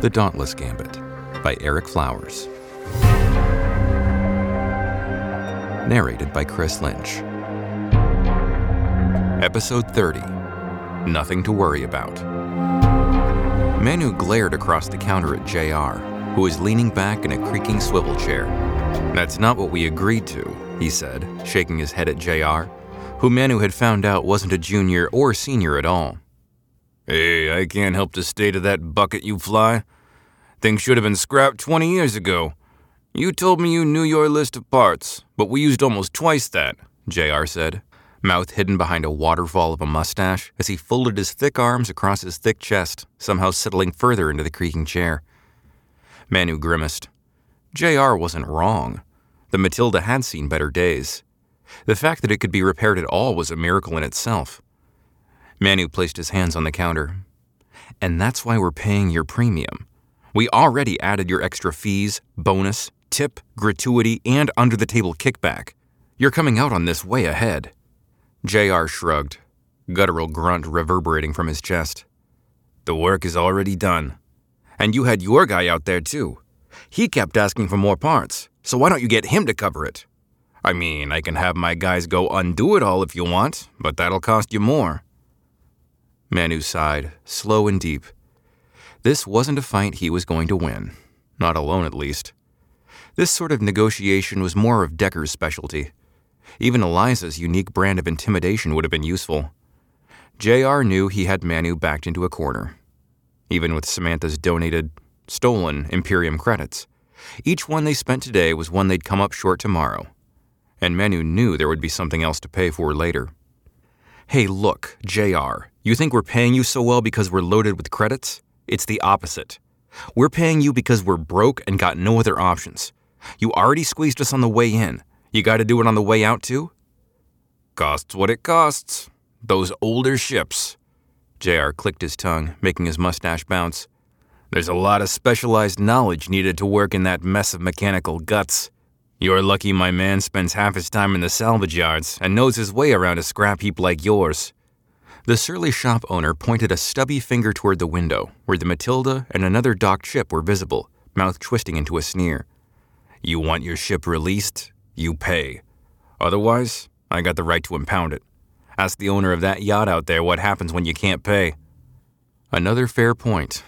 The Dauntless Gambit by Erik Flowers. Narrated by Chris Lynch. Episode 30 Nothing to Worry About. Manu glared across the counter at JR, who was leaning back in a creaking swivel chair. That's not what we agreed to, he said, shaking his head at JR, who Manu had found out wasn't a junior or senior at all. Hey, I can't help the state of that bucket you fly. Things should have been scrapped 20 years ago. You told me you knew your list of parts, but we used almost twice that, JR said, mouth hidden behind a waterfall of a mustache as he folded his thick arms across his thick chest, somehow settling further into the creaking chair. Manu grimaced. JR wasn't wrong. The Matilda had seen better days. The fact that it could be repaired at all was a miracle in itself. Manu placed his hands on the counter. And that's why we're paying your premium. We already added your extra fees, bonus, tip, gratuity, and under the table kickback. You're coming out on this way ahead. JR shrugged, guttural grunt reverberating from his chest. The work is already done. And you had your guy out there too. He kept asking for more parts, so why don't you get him to cover it? I mean, I can have my guys go undo it all if you want, but that'll cost you more. Manu sighed, slow and deep. This wasn't a fight he was going to win, not alone at least. This sort of negotiation was more of Decker's specialty. Even Eliza's unique brand of intimidation would have been useful. JR knew he had Manu backed into a corner. Even with Samantha's donated, stolen Imperium credits, each one they spent today was one they'd come up short tomorrow. And Manu knew there would be something else to pay for later. Hey, look, JR, you think we're paying you so well because we're loaded with credits? It's the opposite. We're paying you because we're broke and got no other options. You already squeezed us on the way in. You got to do it on the way out, too? Costs what it costs. Those older ships. JR clicked his tongue, making his mustache bounce. There's a lot of specialized knowledge needed to work in that mess of mechanical guts. You're lucky my man spends half his time in the salvage yards and knows his way around a scrap heap like yours. The surly shop owner pointed a stubby finger toward the window, where the Matilda and another docked ship were visible, mouth twisting into a sneer. You want your ship released? You pay. Otherwise, I got the right to impound it. Ask the owner of that yacht out there what happens when you can't pay. Another fair point.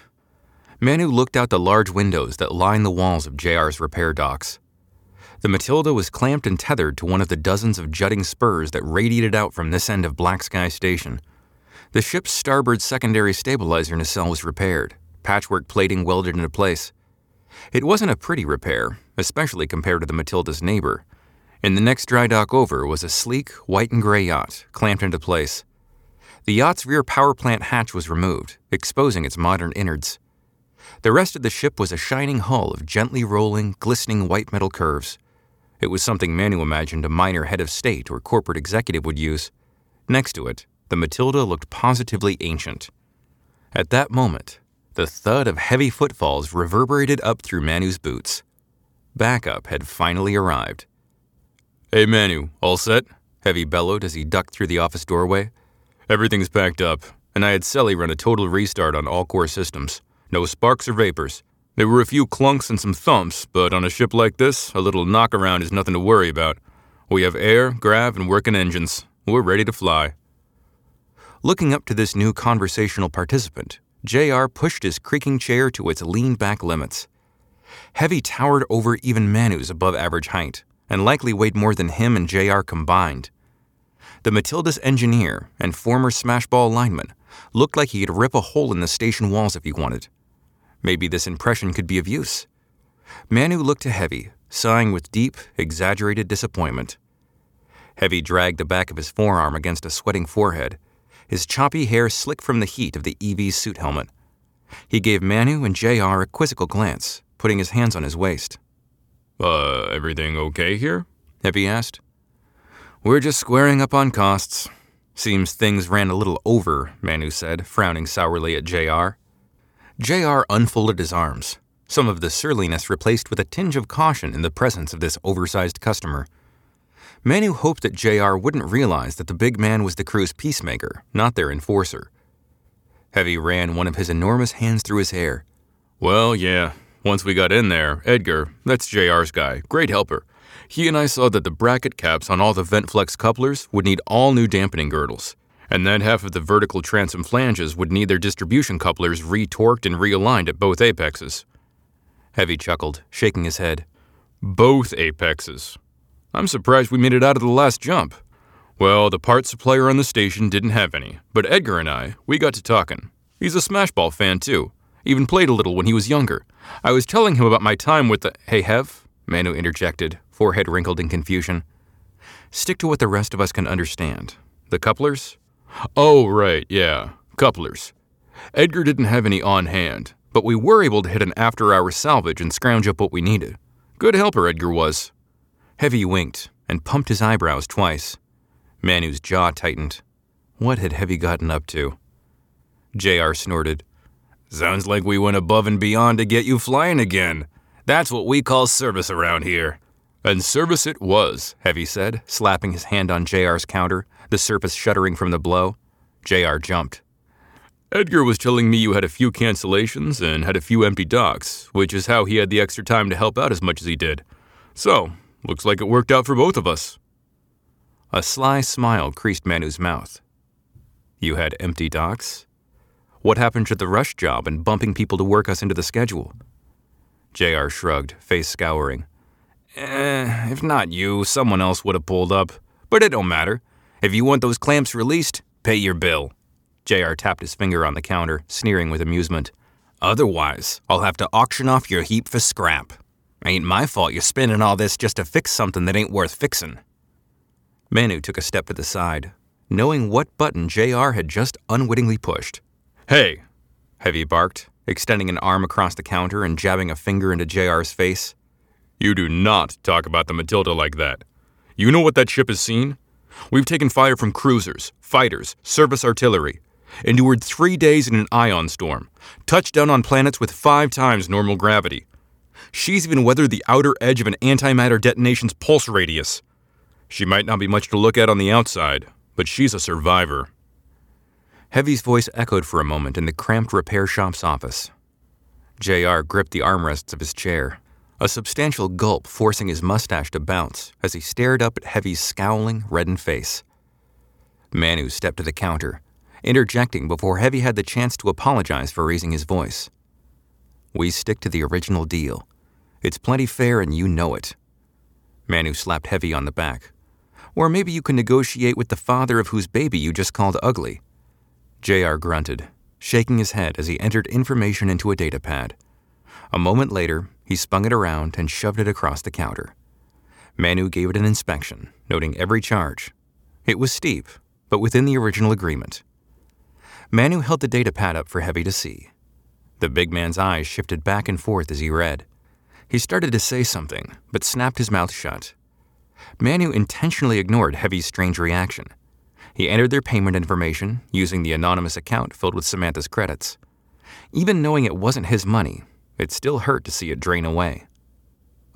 Manu looked out the large windows that lined the walls of JR's repair docks. The Matilda was clamped and tethered to one of the dozens of jutting spurs that radiated out from this end of Black Sky Station. The ship's starboard secondary stabilizer nacelle was repaired, patchwork plating welded into place. It wasn't a pretty repair, especially compared to the Matilda's neighbor. In the next dry dock over was a sleek, white and gray yacht, clamped into place. The yacht's rear power plant hatch was removed, exposing its modern innards. The rest of the ship was a shining hull of gently rolling, glistening white metal curves. It was something Manu imagined a minor head of state or corporate executive would use. Next to it, the Matilda looked positively ancient. At that moment, the thud of heavy footfalls reverberated up through Manu's boots. Backup had finally arrived. Hey, Manu, all set? Heavy bellowed as he ducked through the office doorway. Everything's packed up, and I had Selly run a total restart on all core systems. No sparks or vapors. There were a few clunks and some thumps, but on a ship like this, a little knockaround is nothing to worry about. We have air, grav, and working engines. We're ready to fly. Looking up to this new conversational participant, JR pushed his creaking chair to its lean back limits. Heavy towered over even Manu's above average height, and likely weighed more than him and JR combined. The Matilda's engineer and former smashball lineman looked like he could rip a hole in the station walls if he wanted. Maybe this impression could be of use. Manu looked to Heavy, sighing with deep, exaggerated disappointment. Heavy dragged the back of his forearm against a sweating forehead, his choppy hair slick from the heat of the EV suit helmet. He gave Manu and JR a quizzical glance, putting his hands on his waist. Uh, everything okay here? Heavy asked. We're just squaring up on costs. Seems things ran a little over, Manu said, frowning sourly at JR. JR unfolded his arms, some of the surliness replaced with a tinge of caution in the presence of this oversized customer. Manu hoped that JR wouldn't realize that the big man was the crew's peacemaker, not their enforcer. Heavy ran one of his enormous hands through his hair. Well, yeah. Once we got in there, Edgar, that's JR's guy, great helper. He and I saw that the bracket caps on all the VentFlex couplers would need all new dampening girdles, and then half of the vertical transom flanges would need their distribution couplers retorqued and realigned at both apexes. Heavy chuckled, shaking his head. Both apexes. I'm surprised we made it out of the last jump. Well, the parts supplier on the station didn't have any, but Edgar and I, we got to talking. He's a Smashball fan too. Even played a little when he was younger. I was telling him about my time with the. Hey, Hev? Manu interjected, forehead wrinkled in confusion. Stick to what the rest of us can understand. The couplers? Oh, right, yeah. Couplers. Edgar didn't have any on hand, but we were able to hit an after hour salvage and scrounge up what we needed. Good helper, Edgar was. Heavy winked and pumped his eyebrows twice. Manu's jaw tightened. What had Heavy gotten up to? JR snorted. Sounds like we went above and beyond to get you flying again. That's what we call service around here. And service it was, Heavy said, slapping his hand on JR's counter, the surface shuddering from the blow. JR jumped. Edgar was telling me you had a few cancellations and had a few empty docks, which is how he had the extra time to help out as much as he did. So, looks like it worked out for both of us. A sly smile creased Manu's mouth. You had empty docks? What happened to the rush job and bumping people to work us into the schedule? JR shrugged, face scouring. Eh, if not you, someone else would have pulled up. But it don't matter. If you want those clamps released, pay your bill. JR tapped his finger on the counter, sneering with amusement. Otherwise, I'll have to auction off your heap for scrap. Ain't my fault you're spending all this just to fix something that ain't worth fixing. Manu took a step to the side, knowing what button JR had just unwittingly pushed. Hey! Heavy barked, extending an arm across the counter and jabbing a finger into JR's face. You do not talk about the Matilda like that. You know what that ship has seen? We've taken fire from cruisers, fighters, service artillery, endured three days in an ion storm, touched down on planets with five times normal gravity. She's even weathered the outer edge of an antimatter detonation's pulse radius. She might not be much to look at on the outside, but she's a survivor. Heavy's voice echoed for a moment in the cramped repair shop's office. JR gripped the armrests of his chair, a substantial gulp forcing his mustache to bounce as he stared up at Heavy's scowling, reddened face. Manu stepped to the counter, interjecting before Heavy had the chance to apologize for raising his voice. We stick to the original deal. It's plenty fair and you know it. Manu slapped Heavy on the back. Or maybe you can negotiate with the father of whose baby you just called ugly. JR grunted, shaking his head as he entered information into a datapad. A moment later, he spun it around and shoved it across the counter. Manu gave it an inspection, noting every charge. It was steep, but within the original agreement. Manu held the datapad up for Heavy to see. The big man's eyes shifted back and forth as he read. He started to say something, but snapped his mouth shut. Manu intentionally ignored Heavy's strange reaction. He entered their payment information using the anonymous account filled with Samantha's credits. Even knowing it wasn't his money, it still hurt to see it drain away.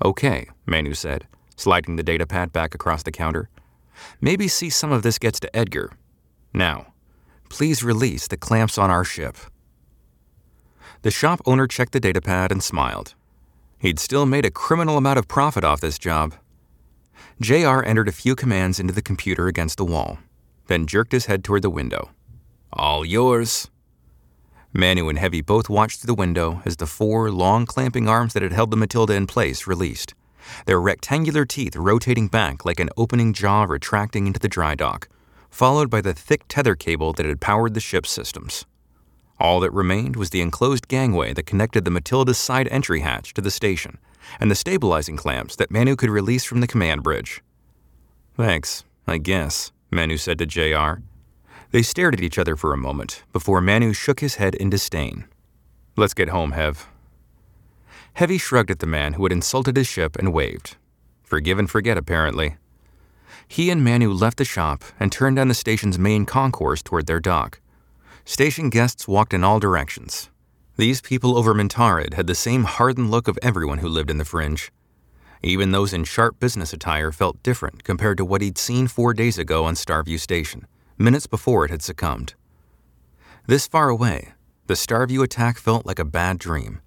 Okay, Manu said, sliding the datapad back across the counter. Maybe see some of this gets to Edgar. Now, please release the clamps on our ship. The shop owner checked the datapad and smiled. He'd still made a criminal amount of profit off this job. JR entered a few commands into the computer against the wall then jerked his head toward the window. All yours. Manu and Heavy both watched through the window as the four long clamping arms that had held the Matilda in place released, their rectangular teeth rotating back like an opening jaw retracting into the dry dock, followed by the thick tether cable that had powered the ship's systems. All that remained was the enclosed gangway that connected the Matilda's side entry hatch to the station, and the stabilizing clamps that Manu could release from the command bridge. Thanks, I guess. Manu said to JR. They stared at each other for a moment before Manu shook his head in disdain. Let's get home, Hev. Heavy shrugged at the man who had insulted his ship and waved. Forgive and forget, apparently. He and Manu left the shop and turned down the station's main concourse toward their dock. Station guests walked in all directions. These people over Mentaryd had the same hardened look of everyone who lived in the fringe. Even those in sharp business attire felt different compared to what he'd seen four days ago on Starview Station, minutes before it had succumbed. This far away, the Starview attack felt like a bad dream.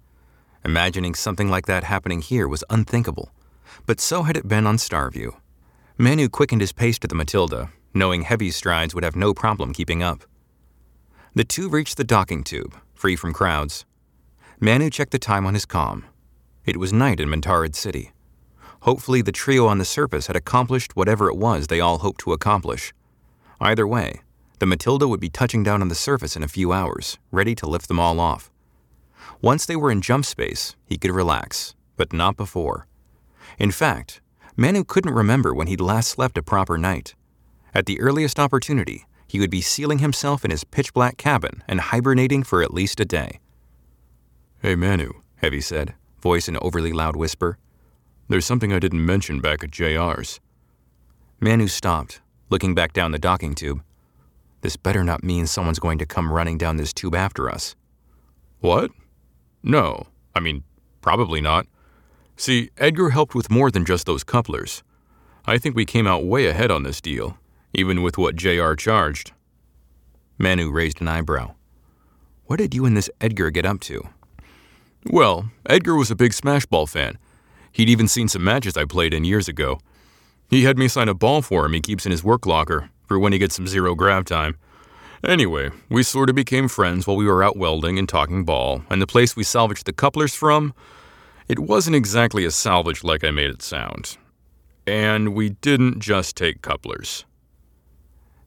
Imagining something like that happening here was unthinkable, but so had it been on Starview. Manu quickened his pace to the Matilda, knowing heavy strides would have no problem keeping up. The two reached the docking tube, free from crowds. Manu checked the time on his com. It was night in Mentaryd City. Hopefully, the trio on the surface had accomplished whatever it was they all hoped to accomplish. Either way, the Matilda would be touching down on the surface in a few hours, ready to lift them all off. Once they were in jump space, he could relax, but not before. In fact, Manu couldn't remember when he'd last slept a proper night. At the earliest opportunity, he would be sealing himself in his pitch black cabin and hibernating for at least a day. Hey, Manu, Heavy said, voice in an overly loud whisper. There's something I didn't mention back at JR's. Manu stopped, looking back down the docking tube. This better not mean someone's going to come running down this tube after us. What? No. I mean, probably not. See, Edgar helped with more than just those couplers. I think we came out way ahead on this deal, even with what J.R. charged. Manu raised an eyebrow. What did you and this Edgar get up to? Well, Edgar was a big Smashball fan. He'd even seen some matches I played in years ago. He had me sign a ball for him he keeps in his work locker for when he gets some zero grav time. Anyway, we sort of became friends while we were out welding and talking ball, and the place we salvaged the couplers from, it wasn't exactly a salvage like I made it sound. And we didn't just take couplers.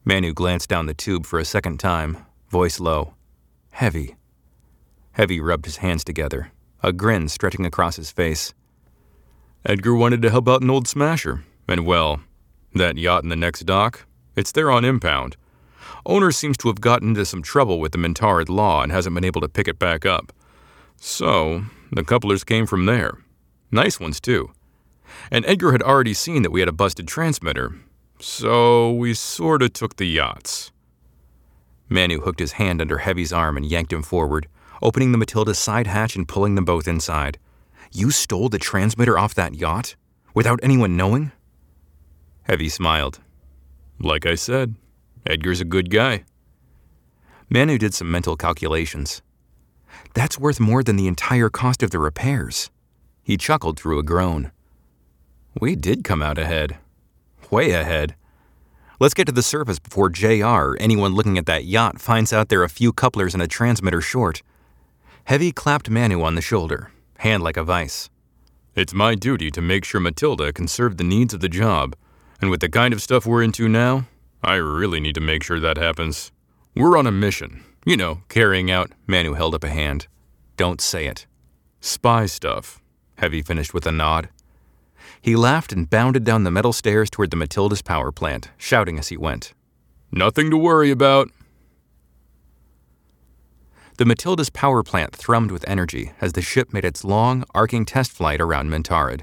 Manu glanced down the tube for a second time, voice low. Heavy. Heavy rubbed his hands together, a grin stretching across his face. Edgar wanted to help out an old smasher, and well, that yacht in the next dock, it's there on impound. Owner seems to have gotten into some trouble with the Mentaryd law and hasn't been able to pick it back up. So, the couplers came from there. Nice ones, too. And Edgar had already seen that we had a busted transmitter, so we sorta took the yachts. Manu hooked his hand under Heavy's arm and yanked him forward, opening the Matilda's side hatch and pulling them both inside. You stole the transmitter off that yacht? Without anyone knowing? Heavy smiled. Like I said, Edgar's a good guy. Manu did some mental calculations. That's worth more than the entire cost of the repairs. He chuckled through a groan. We did come out ahead. Way ahead. Let's get to the surface before JR anyone looking at that yacht finds out there are a few couplers and a transmitter short. Heavy clapped Manu on the shoulder, hand like a vice. It's my duty to make sure Matilda can serve the needs of the job, and with the kind of stuff we're into now, I really need to make sure that happens. We're on a mission. You know, carrying out. Manu held up a hand. Don't say it. Spy stuff. Heavy finished with a nod. He laughed and bounded down the metal stairs toward the Matilda's power plant, shouting as he went. Nothing to worry about. The Matilda's power plant thrummed with energy as the ship made its long, arcing test flight around Mentaryd.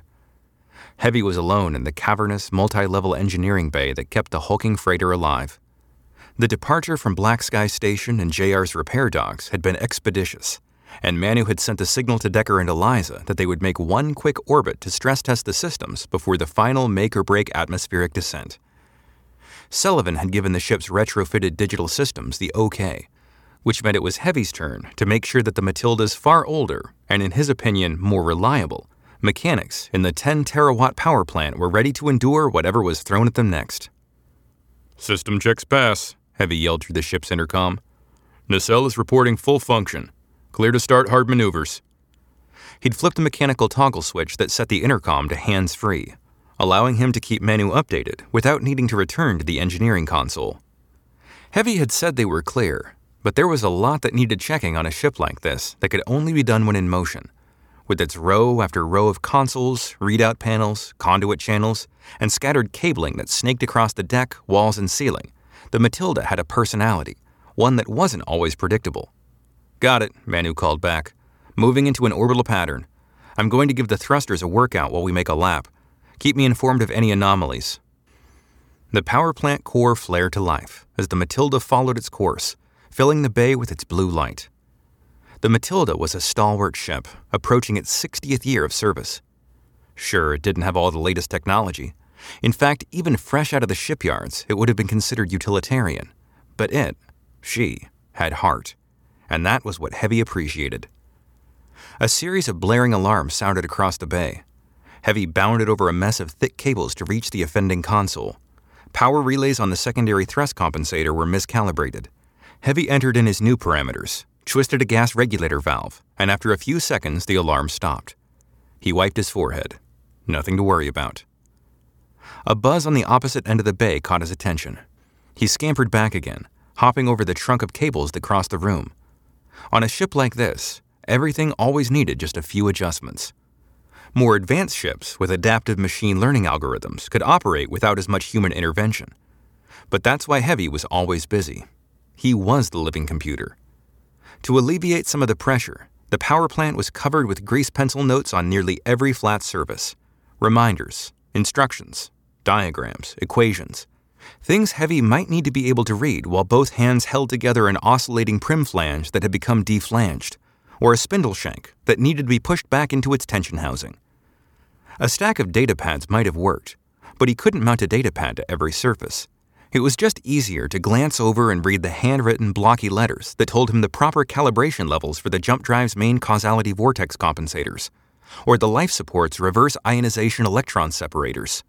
Heavy was alone in the cavernous, multi level engineering bay that kept the hulking freighter alive. The departure from Black Sky Station and JR's repair docks had been expeditious, and Manu had sent a signal to Decker and Eliza that they would make one quick orbit to stress test the systems before the final make or break atmospheric descent. Sullivan had given the ship's retrofitted digital systems the OK, which meant it was Heavy's turn to make sure that the Matilda's far older, and in his opinion more reliable, mechanics in the 10 terawatt power plant were ready to endure whatever was thrown at them next. System checks pass, Heavy yelled through the ship's intercom. Nacelle is reporting full function. Clear to start hard maneuvers. He'd flipped a mechanical toggle switch that set the intercom to hands free, allowing him to keep Manu updated without needing to return to the engineering console. Heavy had said they were clear, but there was a lot that needed checking on a ship like this that could only be done when in motion. With its row after row of consoles, readout panels, conduit channels, and scattered cabling that snaked across the deck, walls, and ceiling, the Matilda had a personality, one that wasn't always predictable. Got it, Manu called back. Moving into an orbital pattern. I'm going to give the thrusters a workout while we make a lap. Keep me informed of any anomalies. The power plant core flared to life as the Matilda followed its course, filling the bay with its blue light. The Matilda was a stalwart ship, approaching its 60th year of service. Sure, it didn't have all the latest technology. In fact, even fresh out of the shipyards, it would have been considered utilitarian. But it, she, had heart. And that was what Heavy appreciated. A series of blaring alarms sounded across the bay. Heavy bounded over a mess of thick cables to reach the offending console. Power relays on the secondary thrust compensator were miscalibrated. Heavy entered in his new parameters, twisted a gas regulator valve, and after a few seconds, the alarm stopped. He wiped his forehead. Nothing to worry about. A buzz on the opposite end of the bay caught his attention. He scampered back again, hopping over the trunk of cables that crossed the room. On a ship like this, everything always needed just a few adjustments. More advanced ships with adaptive machine learning algorithms could operate without as much human intervention. But that's why Heavy was always busy. He was the living computer. To alleviate some of the pressure, the power plant was covered with grease pencil notes on nearly every flat surface reminders, instructions, diagrams, equations. Things Heavy might need to be able to read while both hands held together an oscillating prim flange that had become deflanged, or a spindle shank that needed to be pushed back into its tension housing. A stack of data pads might have worked, but he couldn't mount a data pad to every surface. It was just easier to glance over and read the handwritten, blocky letters that told him the proper calibration levels for the jump drive's main causality vortex compensators, or the life support's reverse ionization electron separators.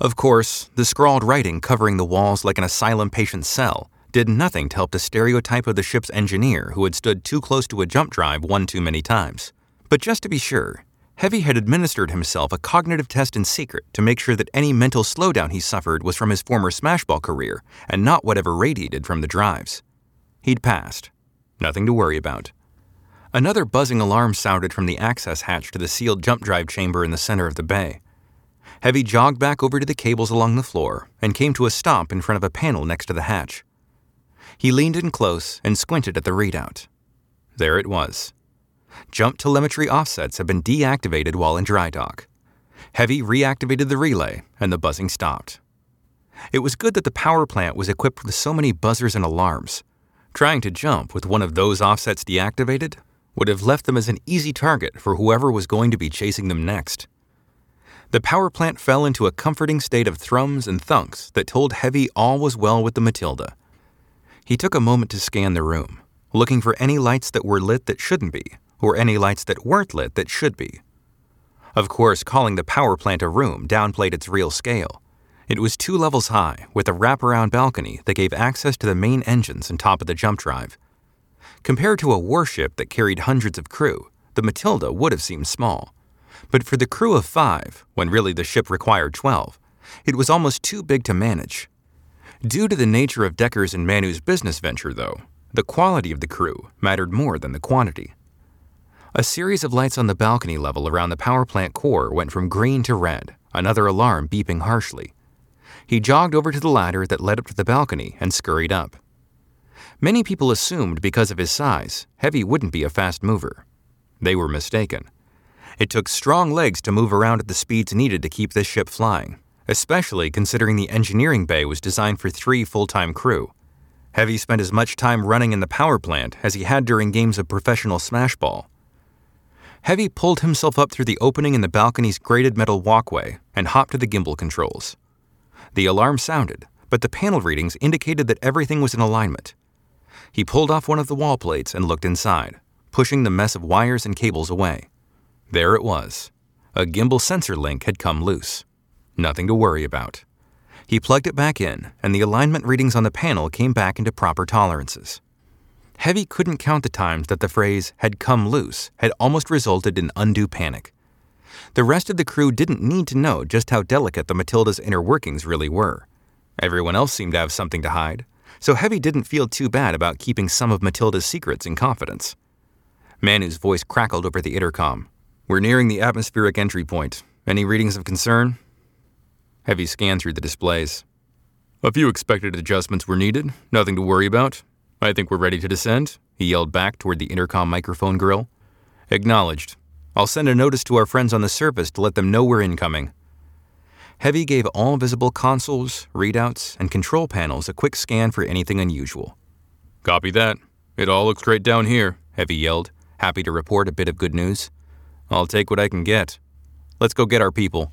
Of course, the scrawled writing covering the walls like an asylum patient's cell did nothing to help the stereotype of the ship's engineer who had stood too close to a jump drive one too many times. But just to be sure, Heavy had administered himself a cognitive test in secret to make sure that any mental slowdown he suffered was from his former smashball career and not whatever radiated from the drives. He'd passed. Nothing to worry about. Another buzzing alarm sounded from the access hatch to the sealed jump drive chamber in the center of the bay. Heavy jogged back over to the cables along the floor and came to a stop in front of a panel next to the hatch. He leaned in close and squinted at the readout. There it was jump telemetry offsets had been deactivated while in dry dock. Heavy reactivated the relay, and the buzzing stopped. It was good that the power plant was equipped with so many buzzers and alarms. Trying to jump with one of those offsets deactivated would have left them as an easy target for whoever was going to be chasing them next. The power plant fell into a comforting state of thrums and thunks that told Heavy all was well with the Matilda. He took a moment to scan the room, looking for any lights that were lit that shouldn't be, or any lights that weren't lit that should be. Of course, calling the power plant a room downplayed its real scale. It was two levels high, with a wraparound balcony that gave access to the main engines and top of the jump drive. Compared to a warship that carried hundreds of crew, the Matilda would have seemed small. But for the crew of five, when really the ship required 12, it was almost too big to manage. Due to the nature of Decker's and Manu's business venture, though, the quality of the crew mattered more than the quantity. A series of lights on the balcony level around the power plant core went from green to red, another alarm beeping harshly. He jogged over to the ladder that led up to the balcony and scurried up. Many people assumed because of his size, Heavy wouldn't be a fast mover. They were mistaken. It took strong legs to move around at the speeds needed to keep this ship flying, especially considering the engineering bay was designed for three full time crew. Heavy spent as much time running in the power plant as he had during games of professional smashball. Heavy pulled himself up through the opening in the balcony's grated metal walkway and hopped to the gimbal controls. The alarm sounded, but the panel readings indicated that everything was in alignment. He pulled off one of the wall plates and looked inside, pushing the mess of wires and cables away. There it was. A gimbal sensor link had come loose. Nothing to worry about. He plugged it back in, and the alignment readings on the panel came back into proper tolerances. Heavy couldn't count the times that the phrase had come loose had almost resulted in undue panic. The rest of the crew didn't need to know just how delicate the Matilda's inner workings really were. Everyone else seemed to have something to hide, so Heavy didn't feel too bad about keeping some of Matilda's secrets in confidence. Manu's voice crackled over the intercom. We're nearing the atmospheric entry point. Any readings of concern? Heavy scanned through the displays. A few expected adjustments were needed, nothing to worry about. I think we're ready to descend, he yelled back toward the intercom microphone grill. Acknowledged. I'll send a notice to our friends on the surface to let them know we're incoming. Heavy gave all visible consoles, readouts, and control panels a quick scan for anything unusual. Copy that. It all looks great down here, Heavy yelled, happy to report a bit of good news. I'll take what I can get. Let's go get our people.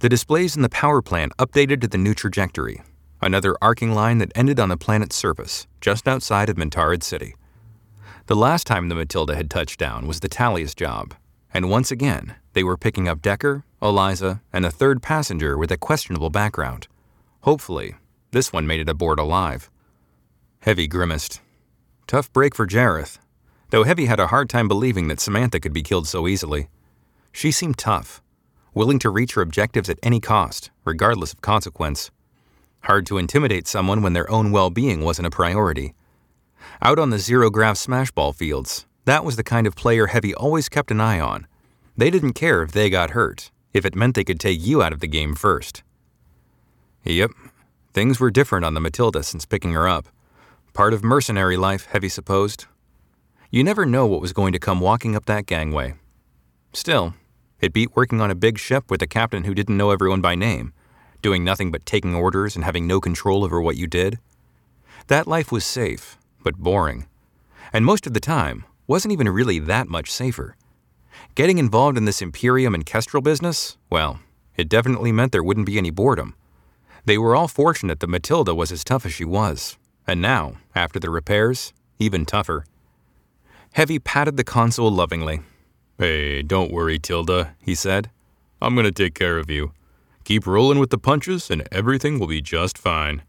The displays in the power plant updated to the new trajectory, another arcing line that ended on the planet's surface, just outside of Mentaryd City. The last time the Matilda had touched down was the Tallius job, and once again, they were picking up Decker, Eliza, and a third passenger with a questionable background. Hopefully, this one made it aboard alive. Heavy grimaced. Tough break for Jareth, though Heavy had a hard time believing that Samantha could be killed so easily. She seemed tough, willing to reach her objectives at any cost, regardless of consequence. Hard to intimidate someone when their own well being wasn't a priority. Out on the zero grav smashball fields, that was the kind of player Heavy always kept an eye on. They didn't care if they got hurt, if it meant they could take you out of the game first. Yep, things were different on the Matilda since picking her up. Part of mercenary life, Heavy supposed. You never know what was going to come walking up that gangway. Still, it beat working on a big ship with a captain who didn't know everyone by name, doing nothing but taking orders and having no control over what you did. That life was safe, but boring. And most of the time, wasn't even really that much safer. Getting involved in this Imperium and Kestrel business, well, it definitely meant there wouldn't be any boredom. They were all fortunate that Matilda was as tough as she was, and now, after the repairs, even tougher. Heavy patted the console lovingly. Hey, don't worry, Tilda, he said. I'm going to take care of you. Keep rolling with the punches, and everything will be just fine.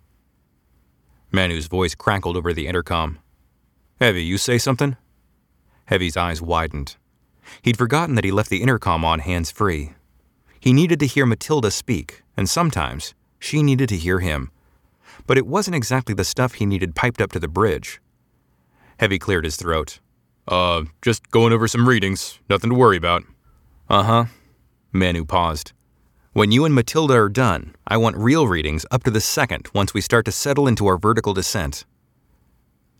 Manu's voice crackled over the intercom. Heavy, you say something? Heavy's eyes widened. He'd forgotten that he left the intercom on hands free. He needed to hear Matilda speak, and sometimes she needed to hear him. But it wasn't exactly the stuff he needed piped up to the bridge. Heavy cleared his throat. Uh, just going over some readings. Nothing to worry about. Uh huh. Manu paused. When you and Matilda are done, I want real readings up to the second once we start to settle into our vertical descent.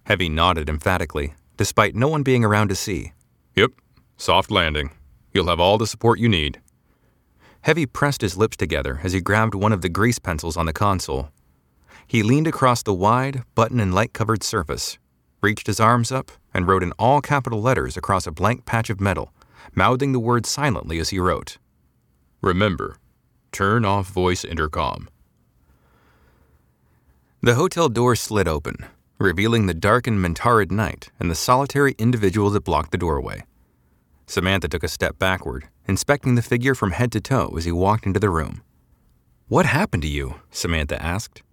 Heavy nodded emphatically, despite no one being around to see. Yep, soft landing. You'll have all the support you need. Heavy pressed his lips together as he grabbed one of the grease pencils on the console. He leaned across the wide, button and light covered surface, reached his arms up, and wrote in all capital letters across a blank patch of metal, mouthing the words silently as he wrote. Remember, turn off voice intercom. The hotel door slid open, revealing the darkened Mentaryd night and the solitary individual that blocked the doorway. Samantha took a step backward, inspecting the figure from head to toe as he walked into the room. What happened to you? Samantha asked.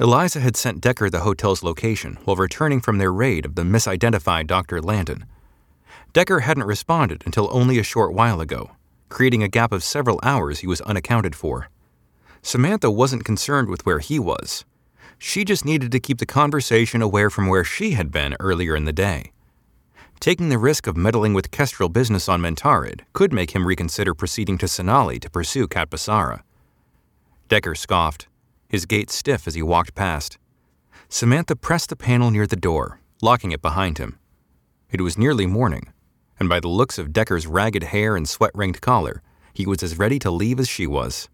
Eliza had sent Decker the hotel's location while returning from their raid of the misidentified Dr. Landon. Decker hadn't responded until only a short while ago, creating a gap of several hours he was unaccounted for. Samantha wasn't concerned with where he was. She just needed to keep the conversation away from where she had been earlier in the day. Taking the risk of meddling with Kestrel business on Mentaryd could make him reconsider proceeding to Senali to pursue Kat Basara. Decker scoffed his gait stiff as he walked past. Samantha pressed the panel near the door, locking it behind him. It was nearly morning, and by the looks of Decker's ragged hair and sweat ringed collar, he was as ready to leave as she was.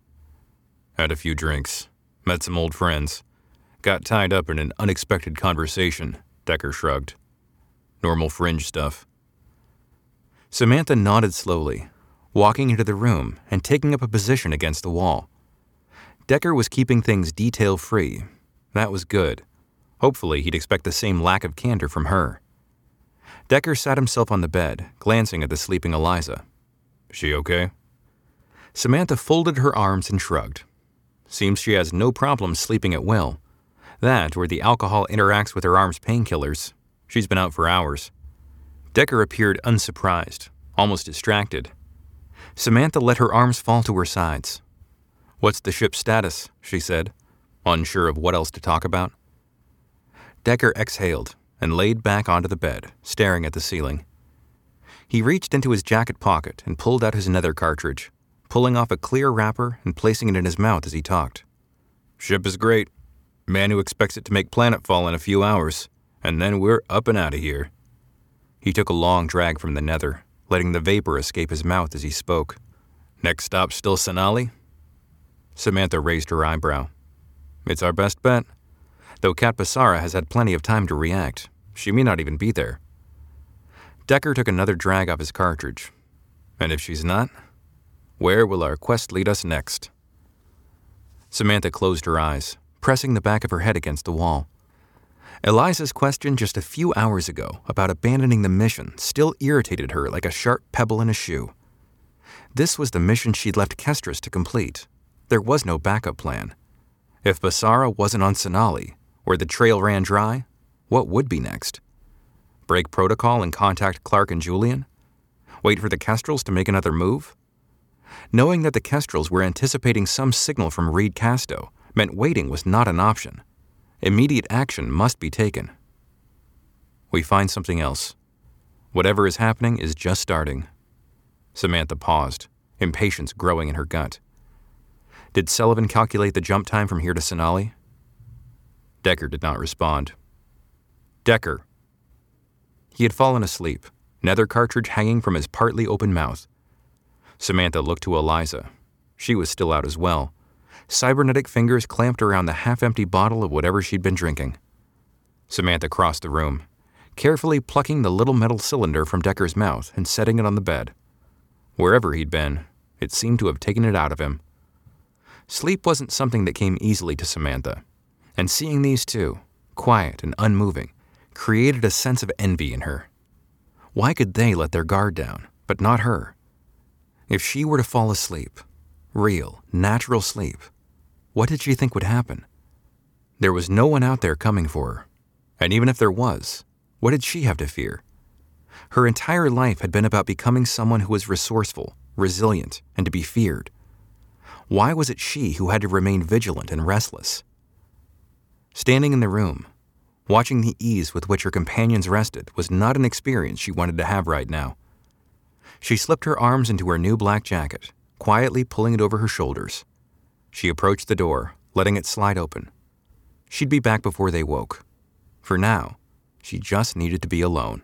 Had a few drinks, met some old friends, got tied up in an unexpected conversation, Decker shrugged. Normal fringe stuff. Samantha nodded slowly, walking into the room and taking up a position against the wall. Decker was keeping things detail free. That was good. Hopefully, he'd expect the same lack of candor from her. Decker sat himself on the bed, glancing at the sleeping Eliza. She okay? Samantha folded her arms and shrugged. Seems she has no problem sleeping at will. That, where the alcohol interacts with her arm's painkillers. She's been out for hours. Decker appeared unsurprised, almost distracted. Samantha let her arms fall to her sides. What's the ship's status? she said, unsure of what else to talk about. Decker exhaled and laid back onto the bed, staring at the ceiling. He reached into his jacket pocket and pulled out his nether cartridge, pulling off a clear wrapper and placing it in his mouth as he talked. Ship is great. Manu expects it to make planetfall in a few hours, and then we're up and out of here. He took a long drag from the nether, letting the vapor escape his mouth as he spoke. Next stop still Senali? Samantha raised her eyebrow. It's our best bet. Though Kat Basara has had plenty of time to react, she may not even be there. Decker took another drag off his cartridge. And if she's not, where will our quest lead us next? Samantha closed her eyes, pressing the back of her head against the wall. Eliza's question just a few hours ago about abandoning the mission still irritated her like a sharp pebble in a shoe. This was the mission she'd left Kestris to complete. There was no backup plan. If Basara wasn't on Senali, or the trail ran dry, what would be next? Break protocol and contact Clark and Julian? Wait for the Kestrels to make another move? Knowing that the Kestrels were anticipating some signal from Reed Casto meant waiting was not an option. Immediate action must be taken. We find something else. Whatever is happening is just starting. Samantha paused, impatience growing in her gut. Did Sullivan calculate the jump time from here to Senali? Decker did not respond. Decker. He had fallen asleep, nether cartridge hanging from his partly open mouth. Samantha looked to Eliza. She was still out as well. Cybernetic fingers clamped around the half empty bottle of whatever she'd been drinking. Samantha crossed the room, carefully plucking the little metal cylinder from Decker's mouth and setting it on the bed. Wherever he'd been, it seemed to have taken it out of him. Sleep wasn't something that came easily to Samantha, and seeing these two, quiet and unmoving, created a sense of envy in her. Why could they let their guard down, but not her? If she were to fall asleep, real, natural sleep, what did she think would happen? There was no one out there coming for her, and even if there was, what did she have to fear? Her entire life had been about becoming someone who was resourceful, resilient, and to be feared. Why was it she who had to remain vigilant and restless? Standing in the room, watching the ease with which her companions rested was not an experience she wanted to have right now. She slipped her arms into her new black jacket, quietly pulling it over her shoulders. She approached the door, letting it slide open. She'd be back before they woke. For now, she just needed to be alone.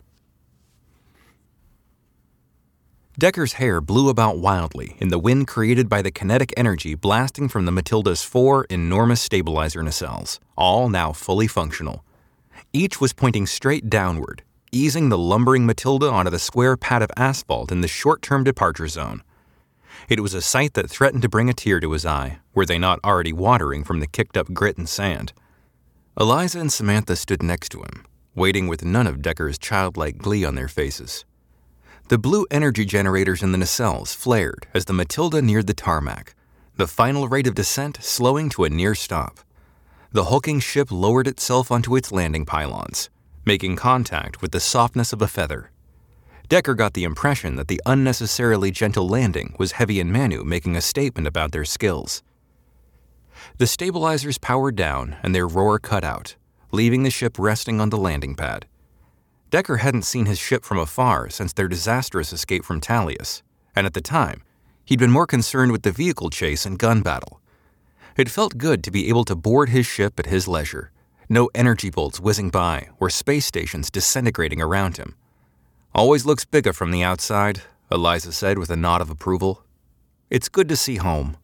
Decker's hair blew about wildly in the wind created by the kinetic energy blasting from the Matilda's four enormous stabilizer nacelles, all now fully functional. Each was pointing straight downward, easing the lumbering Matilda onto the square pad of asphalt in the short term departure zone. It was a sight that threatened to bring a tear to his eye, were they not already watering from the kicked up grit and sand. Eliza and Samantha stood next to him, waiting with none of Decker's childlike glee on their faces. The blue energy generators in the nacelles flared as the Matilda neared the tarmac, the final rate of descent slowing to a near stop. The hulking ship lowered itself onto its landing pylons, making contact with the softness of a feather. Decker got the impression that the unnecessarily gentle landing was Heavy and Manu making a statement about their skills. The stabilizers powered down and their roar cut out, leaving the ship resting on the landing pad. Decker hadn't seen his ship from afar since their disastrous escape from Talius, and at the time, he'd been more concerned with the vehicle chase and gun battle. It felt good to be able to board his ship at his leisure, no energy bolts whizzing by or space stations disintegrating around him. Always looks bigger from the outside, Eliza said with a nod of approval. It's good to see home.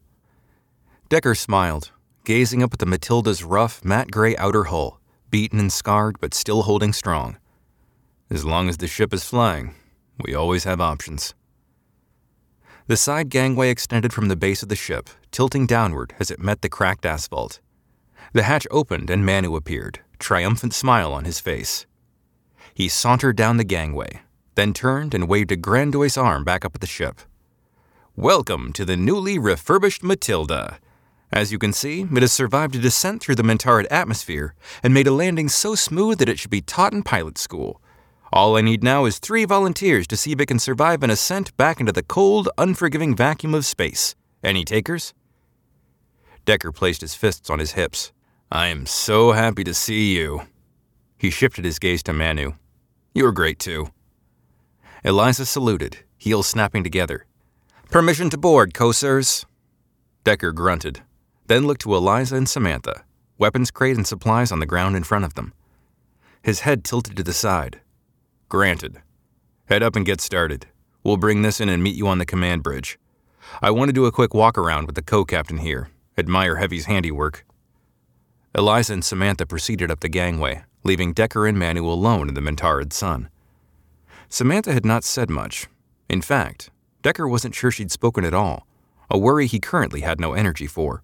Decker smiled, gazing up at the Matilda's rough, matte gray outer hull, beaten and scarred but still holding strong. As long as the ship is flying, we always have options. The side gangway extended from the base of the ship, tilting downward as it met the cracked asphalt. The hatch opened and Manu appeared, triumphant smile on his face. He sauntered down the gangway, then turned and waved a grandiose arm back up at the ship. Welcome to the newly refurbished Matilda. As you can see, it has survived a descent through the Mentaryd atmosphere and made a landing so smooth that it should be taught in pilot school. All I need now is three volunteers to see if it can survive an ascent back into the cold, unforgiving vacuum of space. Any takers? Decker placed his fists on his hips. I am so happy to see you. He shifted his gaze to Manu. You're great too. Eliza saluted, heels snapping together. Permission to board, co-sirs. Decker grunted, then looked to Eliza and Samantha, weapons crate and supplies on the ground in front of them. His head tilted to the side, Granted. Head up and get started. We'll bring this in and meet you on the command bridge. I want to do a quick walk around with the co captain here, admire Heavy's handiwork. Eliza and Samantha proceeded up the gangway, leaving Decker and Manu alone in the Mentaryd sun. Samantha had not said much. In fact, Decker wasn't sure she'd spoken at all, a worry he currently had no energy for.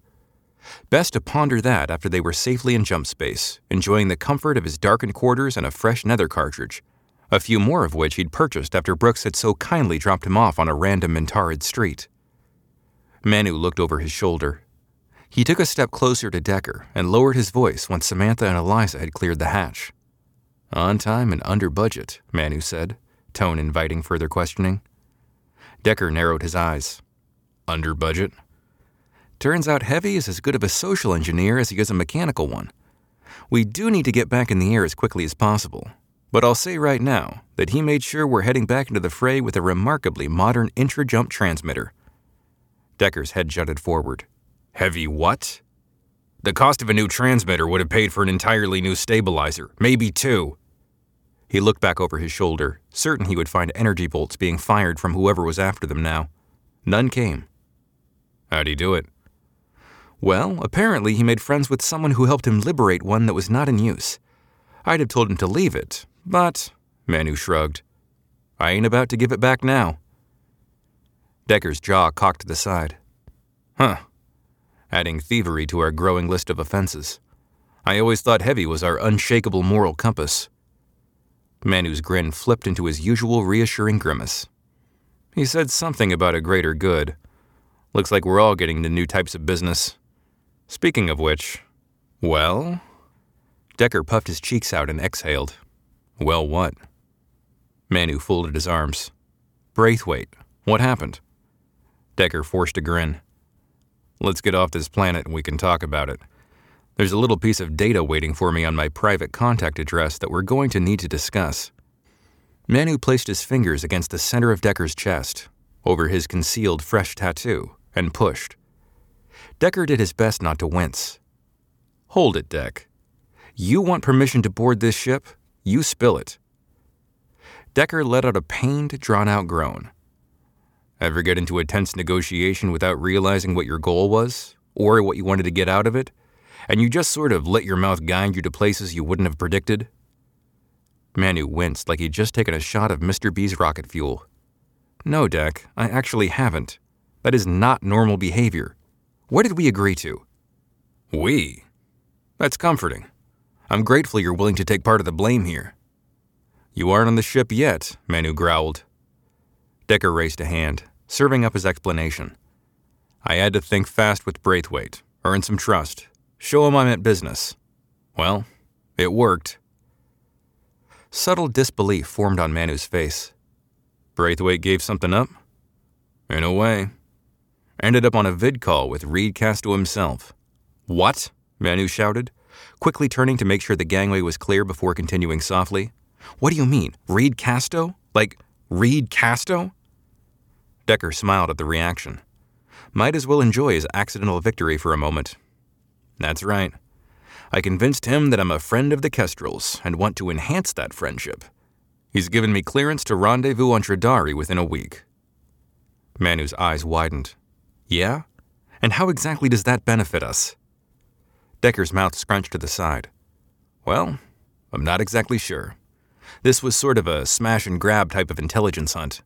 Best to ponder that after they were safely in jump space, enjoying the comfort of his darkened quarters and a fresh nether cartridge, a few more of which he'd purchased after Brooks had so kindly dropped him off on a random Mentaryd street. Manu looked over his shoulder. He took a step closer to Decker and lowered his voice when Samantha and Eliza had cleared the hatch. On time and under budget, Manu said, tone inviting further questioning. Decker narrowed his eyes. Under budget? Turns out Heavy is as good of a social engineer as he is a mechanical one. We do need to get back in the air as quickly as possible, but I'll say right now that he made sure we're heading back into the fray with a remarkably modern intra jump transmitter. Decker's head jutted forward. Heavy what? The cost of a new transmitter would have paid for an entirely new stabilizer, maybe two. He looked back over his shoulder, certain he would find energy bolts being fired from whoever was after them now. None came. How'd he do it? Well, apparently he made friends with someone who helped him liberate one that was not in use. I'd have told him to leave it, but, Manu shrugged. I ain't about to give it back now. Decker's jaw cocked to the side. Huh. Adding thievery to our growing list of offenses. I always thought heavy was our unshakable moral compass. Manu's grin flipped into his usual reassuring grimace. He said something about a greater good. Looks like we're all getting to new types of business. Speaking of which, well? Decker puffed his cheeks out and exhaled. Well, what? Manu folded his arms. Braithwaite, what happened? Decker forced a grin. Let's get off this planet and we can talk about it. There's a little piece of data waiting for me on my private contact address that we're going to need to discuss. Manu placed his fingers against the center of Decker's chest, over his concealed fresh tattoo, and pushed. Decker did his best not to wince. Hold it, Deck. You want permission to board this ship? You spill it. Decker let out a pained, drawn out groan. Ever get into a tense negotiation without realizing what your goal was, or what you wanted to get out of it? and you just sort of let your mouth guide you to places you wouldn't have predicted? Manu winced like he'd just taken a shot of Mr. B's rocket fuel. No, Deck, I actually haven't. That is not normal behavior. What did we agree to? We? That's comforting. I'm grateful you're willing to take part of the blame here. You aren't on the ship yet, Manu growled. Decker raised a hand, serving up his explanation. I had to think fast with Braithwaite, earn some trust, Show him I meant business. Well, it worked. Subtle disbelief formed on Manu's face. Braithwaite gave something up? In a way. Ended up on a vid call with Reed Casto himself. What? Manu shouted, quickly turning to make sure the gangway was clear before continuing softly. What do you mean? Reed Casto? Like, Reed Casto? Decker smiled at the reaction. Might as well enjoy his accidental victory for a moment. That's right. I convinced him that I'm a friend of the Kestrels and want to enhance that friendship. He's given me clearance to rendezvous on Tridari within a week. Manu's eyes widened. Yeah? And how exactly does that benefit us? Decker's mouth scrunched to the side. Well, I'm not exactly sure. This was sort of a smash and grab type of intelligence hunt.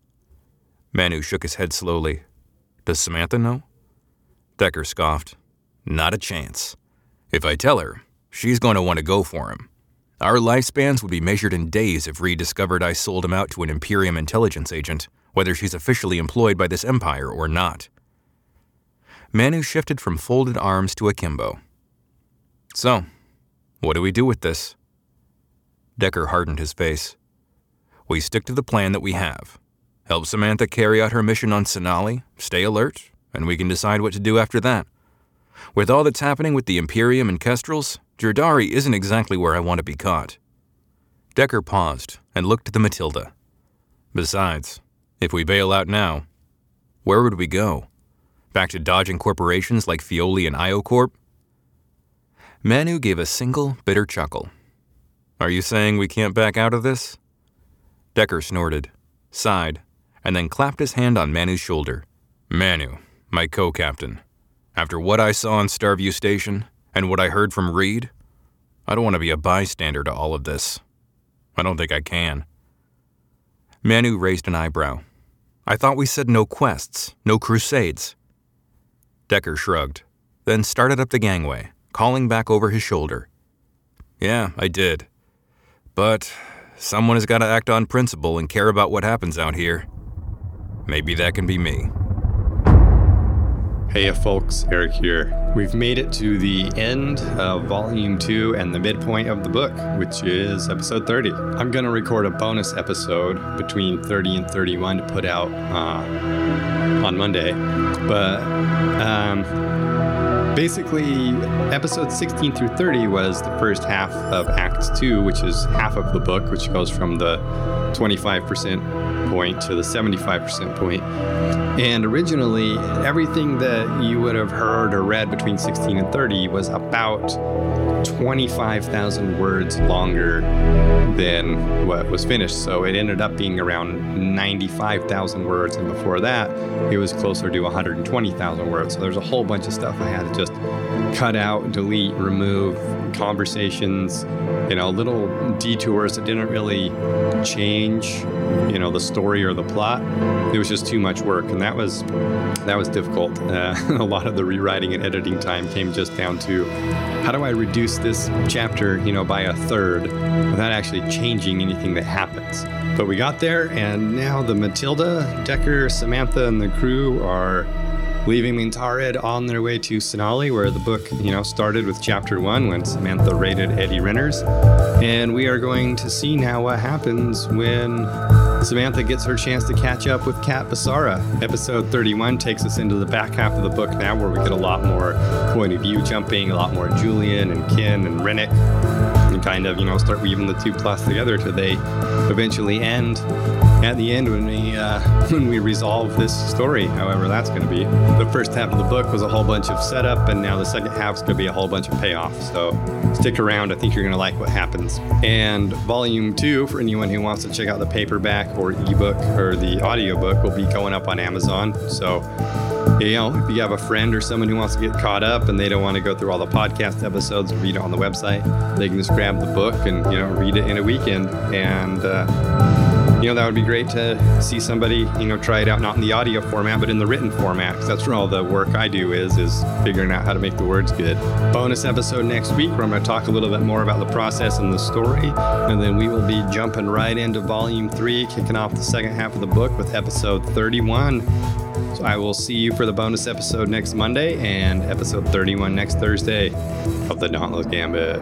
Manu shook his head slowly. Does Samantha know? Decker scoffed. Not a chance. If I tell her, she's going to want to go for him. Our lifespans would be measured in days if Reed discovered I sold him out to an Imperium intelligence agent, whether she's officially employed by this empire or not. Manu shifted from folded arms to akimbo. So, what do we do with this? Decker hardened his face. We stick to the plan that we have. Help Samantha carry out her mission on Senali, stay alert, and we can decide what to do after that. With all that's happening with the Imperium and Kestrels, Jerdari isn't exactly where I want to be caught. Decker paused and looked at the Matilda. Besides, if we bail out now, where would we go? Back to dodging corporations like Fioli and IoCorp? Manu gave a single, bitter chuckle. Are you saying we can't back out of this? Decker snorted, sighed, and then clapped his hand on Manu's shoulder. Manu, my co captain, after what I saw on Starview Station and what I heard from Reed, I don't want to be a bystander to all of this. I don't think I can. Manu raised an eyebrow. I thought we said no quests, no crusades. Decker shrugged. then started up the gangway, calling back over his shoulder. Yeah, I did. But someone has got to act on principle and care about what happens out here. Maybe that can be me. Hey, folks, Erik here. We've made it to the end of Volume 2 and the midpoint of the book, which is episode 30. I'm going to record a bonus episode between 30 and 31 to put out uh, on Monday. But um, basically, episode 16 through 30 was the first half of Act 2, which is half of the book, which goes from the 25% point to the 75% point. And originally, everything that you would have heard or read between 16 and 30 was about 25,000 words longer than what was finished. So it ended up being around 95,000 words. And before that, it was closer to 120,000 words. So there's a whole bunch of stuff I had to just cut out, delete, remove, conversations, you know, little detours that didn't really change, you know, the story or the plot. It was just too much work, and that was that was difficult. Uh, a lot of the rewriting and editing time came just down to how do I reduce this chapter, you know, by a third without actually changing anything that happens. But we got there, and now the Matilda, Decker, Samantha, and the crew are leaving Mentaryd on their way to Senali, where the book, you know, started with chapter one when Samantha raided Eddie Renner's. And we are going to see now what happens when Samantha gets her chance to catch up with Kat Basara. Episode 31 takes us into the back half of the book now, where we get a lot more point of view jumping, a lot more Julian and Ken and Rennick, and kind of, you know, start weaving the two plots together till they eventually end at the end when we uh, when we resolve this story, however that's going to be. The first half of the book was a whole bunch of setup, and now the second half is going to be a whole bunch of payoff. So stick around. I think you're going to like what happens. And volume two, for anyone who wants to check out the paperback or ebook or the audiobook, will be going up on Amazon. So you know, if you have a friend or someone who wants to get caught up and they don't want to go through all the podcast episodes read it on the website, they can just grab the book and you know read it in a weekend and. Uh, you know, that would be great to see somebody, you know, try it out not in the audio format, but in the written format. Because that's where all the work I do is, is figuring out how to make the words good. Bonus episode next week where I'm going to talk a little bit more about the process and the story. And then we will be jumping right into volume three, kicking off the second half of the book with episode 31. So I will see you for the bonus episode next Monday and episode 31 next Thursday of the Dauntless Gambit.